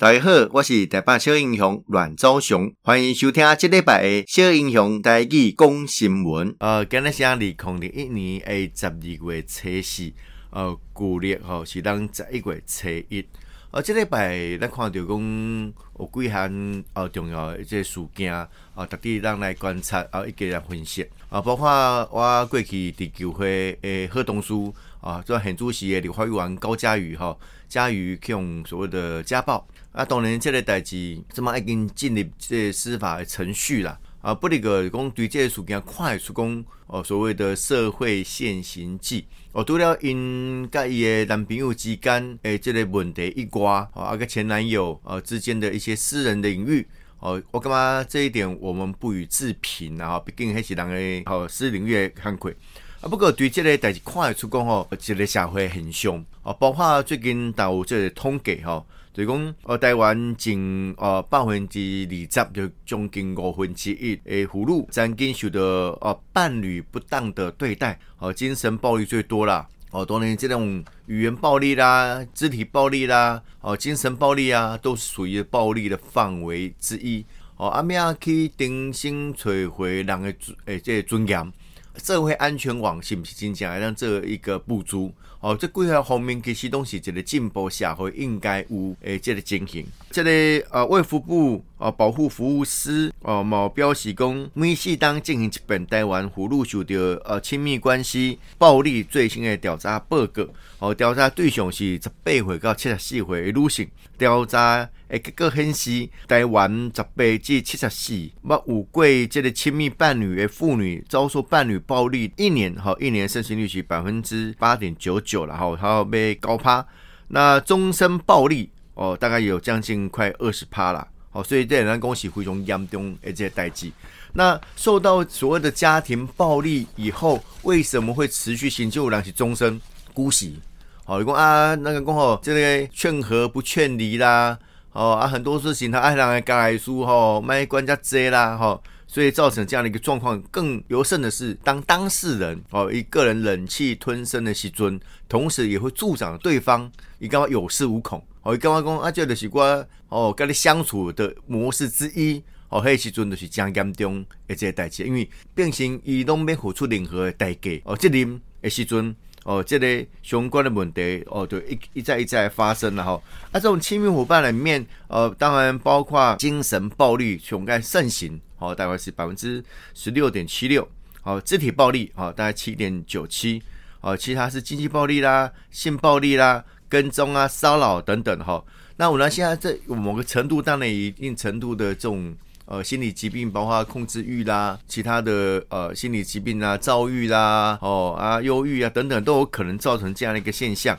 大家好，我是台北小英雄阮昭雄，欢迎收听这礼拜的小英雄台语讲新闻。呃，今日是二零二一年诶十二月初四，呃，旧历吼是当十一月初一。啊，这礼拜咱看到讲有几项呃重要的这事件，啊、特地让来观察，啊、一个人分析。啊、包括我过去地球会诶贺东书啊，做现主席的立法委员高佳瑜哈，嘉瑜用所谓的家暴。啊，当然，这个代志怎么已经进入这司法的程序了啊？不，那个讲对这个事件快速讲哦，所谓的社会现行记哦，除了因甲伊的男朋友之间诶，即个问题一挂哦，啊个前男友呃之间的一些私人的领域哦，我感觉这一点我们不予置评啊？毕竟迄是人的哦私领域的坎坷啊。不过对这个代志快速讲吼，这个社会现象哦，包括最近有这个统计哈。就讲，哦，台湾近呃百分之二十，就将近五分之一诶妇女曾经受到哦伴侣不当的对待，哦、精神暴力最多啦，哦、当然这种语言暴力啦、肢体暴力啦、哦、精神暴力啊，都是属于暴力的范围之一。哦、阿咩啊去重新摧毁人的诶这个尊严。社会安全网是不是真正来让这一个不足？哦，这几项方面其实都是一个进步社会应该有诶，这个情形。这个呃，卫福部呃保护服务司呃，某表示讲，每四当进行一遍台湾妇女受到呃亲密关系暴力最新的调查报告。哦，调查对象是十八岁到七十四岁的女性。调查诶结果显示，台湾十八至七十四，捌有过这个亲密伴侣的妇女遭受伴侣暴力，一年哈，一年盛行率是百分之八点九九了哈，还要被高趴。那终身暴力哦，大概有将近快二十趴了。好，所以这两公是非常严重的这些代际。那受到所谓的家庭暴力以后，为什么会持续性就让其终身姑息？哦，你讲啊，那个讲吼，这个劝和不劝离啦，哦啊，很多事情他爱让人改书吼，卖官家遮啦，吼，所以造成这样的一个状况。更尤甚的是，当当事人哦一个人忍气吞声的时阵，同时也会助长对方，你干嘛有恃无恐？哦，你干嘛讲啊？这就是我哦跟你相处的模式之一。哦，迄时阵就是真严重的这个代志，因为变成伊拢免付出任何的代价。哦，这里的时阵。哦，这类相关的问题哦，对，一一再一再发生了哈。啊、这种亲密伙伴里面，呃，当然包括精神暴力，熊该盛行，哦，大概是百分之十六点七六。哦，肢体暴力，哦，大概七点九七。哦，其他是经济暴力啦、性暴力啦、跟踪啊、骚扰等等哈。那我呢，现在这某个程度，当然一定程度的这种。呃，心理疾病包括控制欲啦，其他的呃心理疾病啊，躁郁啦，哦啊，忧郁啊等等，都有可能造成这样的一个现象。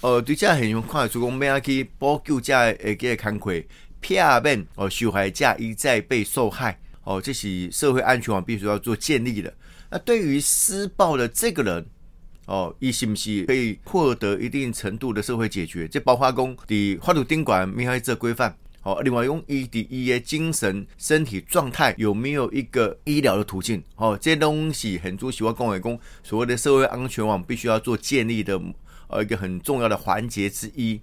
呃，对这很用快速讲，咩去补救这诶个坎坷，避免哦受害者一再被受害。哦，这是社会安全网必须要做建立的。那对于施暴的这个人，哦，伊是不是可以获得一定程度的社会解决？这包括讲的法律宾馆没有这规范。好，另外用伊的伊的精神身体状态有没有一个医疗的途径？哦，这些东西很多喜欢公卫工所谓的社会安全网必须要做建立的，呃，一个很重要的环节之一。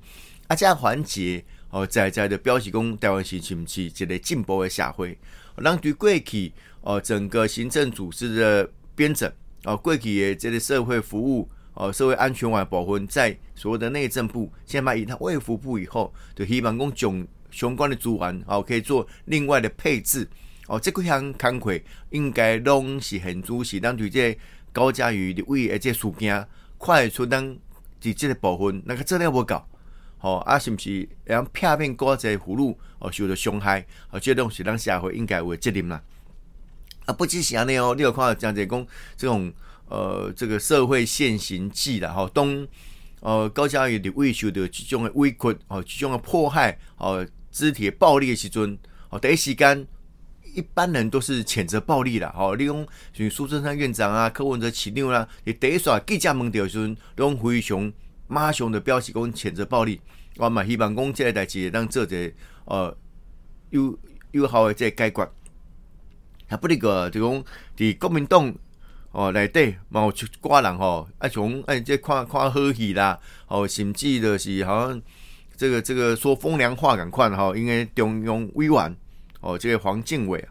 啊，这样环节哦，在在的标记工台湾是是不是这类进步的社会？让对过去哦，整个行政组织的编整哦，过去的这个社会服务哦，社会安全网保护在所谓的内政部，现在把以他卫福部以后，就希望讲总。相关的资源哦，可以做另外的配置哦。这几项工作应该拢是很主是当对这高嘉瑜的为而这事件快速当在这个部分，那个质量不吼哦啊，是不是让片面高在葫芦哦受到伤害哦？这东是咱社会应该有责任啦啊！不只是安尼哦，你有看到讲这讲这种呃这个社会现行记啦吼，当呃高嘉瑜的为受到这种的委屈哦，这种的迫害哦。肢体暴力的时阵，哦，第一时间一般人都是谴责暴力啦。哦，利用像苏贞昌院长啊、柯文哲市长啦，你第一刷记者问到的时阵，都非常马上的表示讲谴责暴力。我嘛希望讲即个代志会当做者呃有有效的即个解决。啊，不哩个就讲伫国民党哦内底嘛有一寡人吼，啊从哎即看看好戏啦，哦甚至就是好像。这个这个说风凉话赶快吼，因为中央委员哦，这个黄敬伟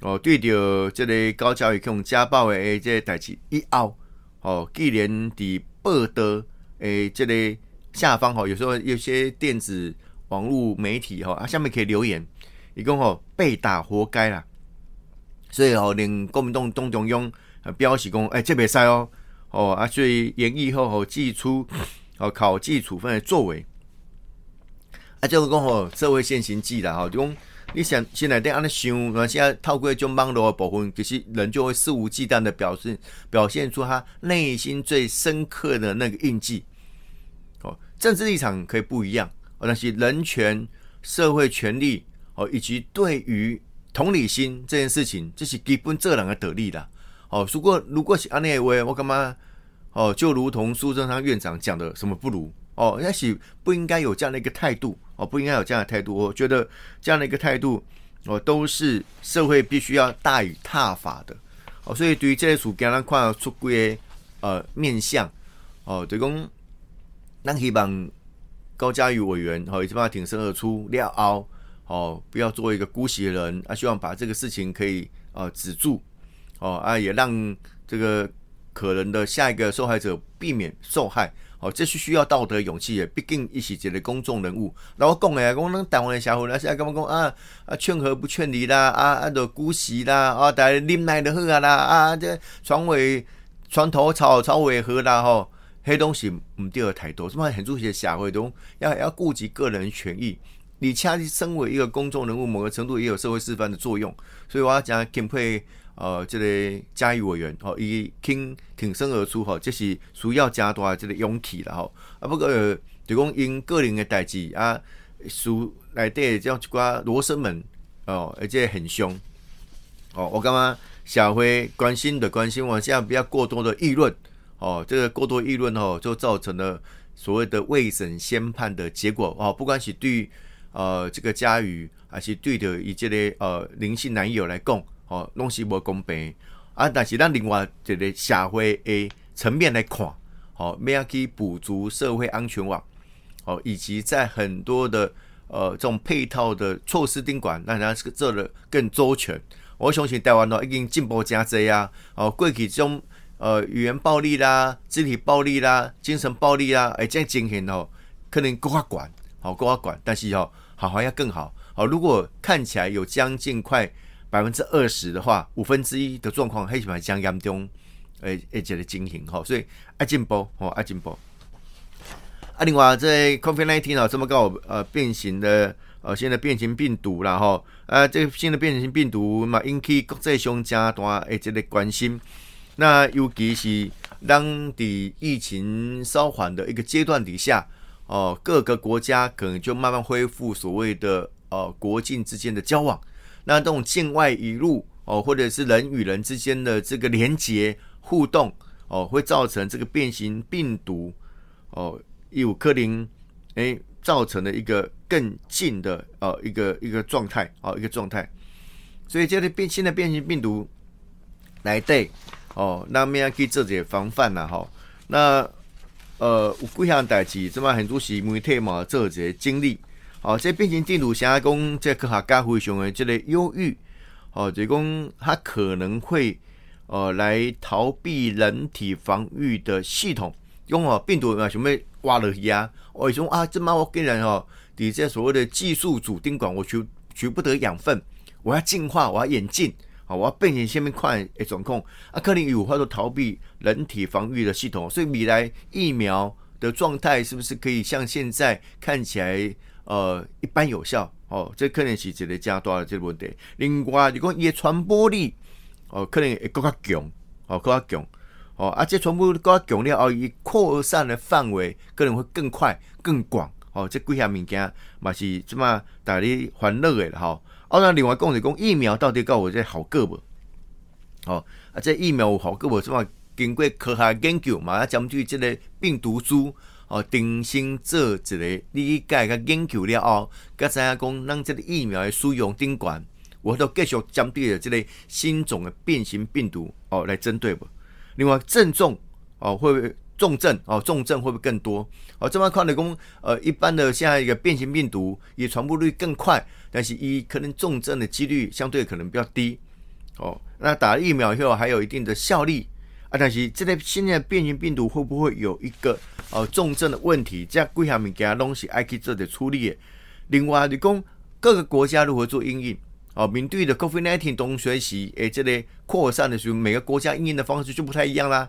哦，对着即个高嘉瑜这种家暴的即个代志以后哦，既然伫报道诶这个下方哈，有时候有些电子网络媒体哈，啊下面可以留言，一共吼被打活该啦，所以哦，连国民党党中央表示讲，哎，这袂使哦，哦啊，所以严议后吼，祭出哦考纪处分的作为，啊，就是讲吼社会现行记啦，吼，就讲你想现在在安尼想，那现在透过种网络的部分，其实人就会肆无忌惮的表示，表现出他内心最深刻的那个印记。政治立场可以不一样，哦，但是人权、社会权利。哦，以及对于同理心这件事情，这是基本这两个得力的。哦，如果如果是安内威，我干嘛？哦，就如同苏贞昌院长讲的，什么不如？哦，那是不应该有这样的一个态度。哦，不应该有这样的态度。我觉得这样的一个态度，哦，都是社会必须要大于挞伐的。哦，所以对于这些事件，咱看出柜呃面向，哦，就讲咱希望高嘉瑜委员哦，一直把挺身而出了后。吼，不要做一个姑息的人啊！希望把这个事情可以呃止住，哦啊，也让这个可能的下一个受害者避免受害。哦，这是需要道德勇气的，毕竟一起的公众人物。那我讲的，我们台湾的社会，那现在干嘛讲啊啊，劝和不劝离啦，啊啊，都姑息啦，啊，大家忍耐就好啊啦，啊，这床尾床头吵，吵尾和啦，吼，黑东西唔对太多，什么很多些社会中要要顾及个人权益。你恰身为一个公众人物，某个程度也有社会示范的作用，所以我要讲敬佩呃这个嘉义委员哦，伊挺挺身而出哈，这是需要加大这个勇气了哈。啊，不过就讲因个人的代志啊，属内底这样一寡罗生门哦，而且很凶哦。我感觉社会关心的关心，我现在不要过多的议论哦，这个过多议论哦，就造成了所谓的未审先判的结果哦，不管是对。呃，这个嘉瑜还是对着以这个呃林姓男友来讲，哦，拢是无公平啊。但是咱另外一个社会的层面来看，哦，要去补足社会安全网，哦，以及在很多的呃这种配套的措施顶管，让人家做得更周全。我相信台湾哦已经进步真多啊，哦，过去这种呃语言暴力啦、肢体暴力啦、精神暴力啦，哎，这样情形哦，可能更加管，好更加管，但是哦。好，还要更好。好，如果看起来有将近快百分之二十的话，五分之一的状况，黑起码将严重，诶诶，这个情形哈。所以爱进步，哦，爱进步。啊，另外在 COVID nineteen 啊，这么高呃变形的呃新的变形病毒然后啊，这个新的变形病毒嘛，引起国际上加大诶这个关心。那尤其是当地疫情稍缓的一个阶段底下。哦，各个国家可能就慢慢恢复所谓的呃国境之间的交往，那这种境外一路哦，或者是人与人之间的这个连接互动哦，会造成这个变形病毒哦，有克林诶造成了一个更近的呃一个一个状态哦一个状态，所以这个变新的变形病毒来对哦，那么要去做些防范了哈，那。呃，有几项代志，这么很多是媒体嘛做这些经历。哦，这变形病毒现在讲，这科学家非常的这个忧郁。哦，就讲它可能会呃来逃避人体防御的系统。用哦，病毒啊，想要挖了去啊？我说啊，这么我个人哦，底下所谓的技术主宾馆，我取取不得养分，我要进化，我要演进。好，我要变成下面快诶掌控啊，可能有法度逃避人体防御的系统，所以未来疫苗的状态是不是可以像现在看起来呃一般有效？哦，这可能是一个加大的这个问题。另外，如果伊的传播力哦，可能会更加强，哦更加强，哦，而且传播力更加强了后，伊扩散的范围可能会更快更广。哦，这几项物件嘛是这么大家欢乐的哈。哦，那另外讲是讲疫苗到底够有这好个无？哦，啊，这疫苗有好个无？什么经过科学研究嘛，啊，针对这个病毒株哦，重新做一个理解甲研究了后，甲知影讲咱这个疫苗的使用顶管，我都继续针对的这个新种的变形病毒哦来针对不？另外症状哦会重症哦，重症会不会更多？哦，这么快的工，呃，一般的现在一个变形病毒也传播率更快，但是一可能重症的几率相对可能比较低。哦，那打了疫苗以后还有一定的效力啊，但是这类现在变形病毒会不会有一个呃重症的问题？这样贵下面给他东西还可以做点处理。另外，你讲各个国家如何做应应？哦，面对的 COVID-19 同学习诶，这类扩散的时候，每个国家应应的方式就不太一样啦。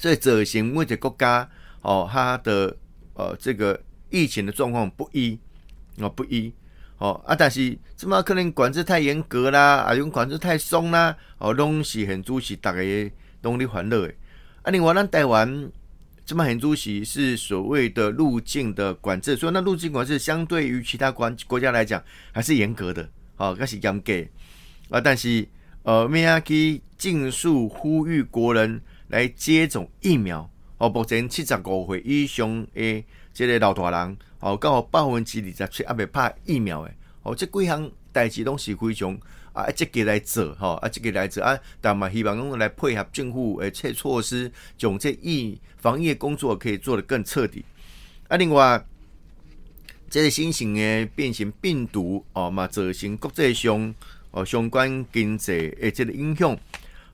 所以，执行每个国家哦，它的呃这个疫情的状况不一哦，不一哦啊，但是怎么可能管制太严格啦？啊，用管制太松啦？哦，拢是很主席大家拢咧欢乐诶。啊，另外咱台湾怎么很主席是所谓的入境的管制，所以那入境管制相对于其他国国家来讲还是严格的。哦，开始严格啊！但是呃，咩啊去尽速呼吁国人来接种疫苗哦。目前七十五岁以上的这个老大人哦，刚好百分之二十七还没拍疫苗的哦。这几项代志拢是非常啊，积极来做哈，啊，积极来做啊。但嘛，希望讲来配合政府诶，这措施，将这疫防疫工作可以做得更彻底啊。另外。这个新型的变形病毒哦嘛，造成国际上哦相关经济诶这个影响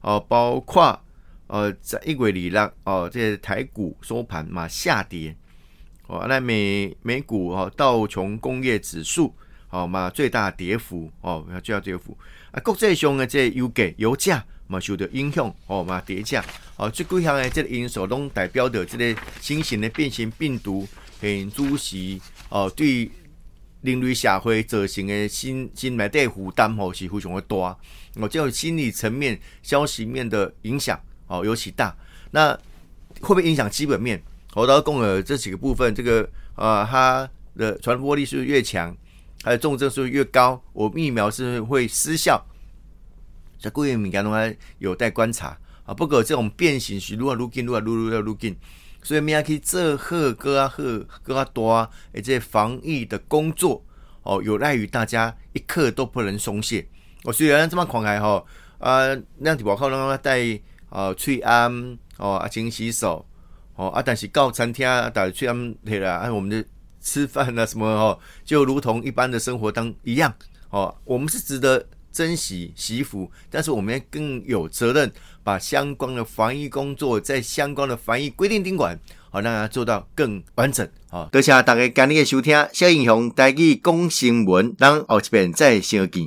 哦，包括呃在一月二日哦，这个台股收盘嘛下跌。哦，那美美股哦道琼工业指数哦嘛最大跌幅哦最大跌幅。啊，国际上的这油价油价嘛受到影响哦嘛跌价。哦，这几项的这个因素拢代表着这个新型的变形病毒很主席。哦，对人类社会造成的心心内的负担哦是非常的大，哦，这种心理层面、消息面的影响。哦尤其大。那会不会影响基本面？我到共有这几个部分，这个、呃，它的传播力是越强，还有重症是越高？我疫苗是会失效？这各位敏感的话有待观察啊。不过这种变形是如何路径，如何路路要路径。所以，明仔去做好更加好、更加大，而且防疫的工作哦，有赖于大家一刻都不能松懈。我虽然这么狂开吼，啊，那地外口让他带哦，喙安哦，啊，勤洗手哦，啊，但是到餐厅啊，戴喙安对啦，啊，我们的吃饭啊什么哦，就如同一般的生活当一样哦，我们是值得珍惜惜福，但是我们更有责任。把相关的防疫工作在相关的防疫规定顶管，好让它做到更完整。好，多谢大家今日的收听，小英雄带去讲新闻，让后一遍再相见。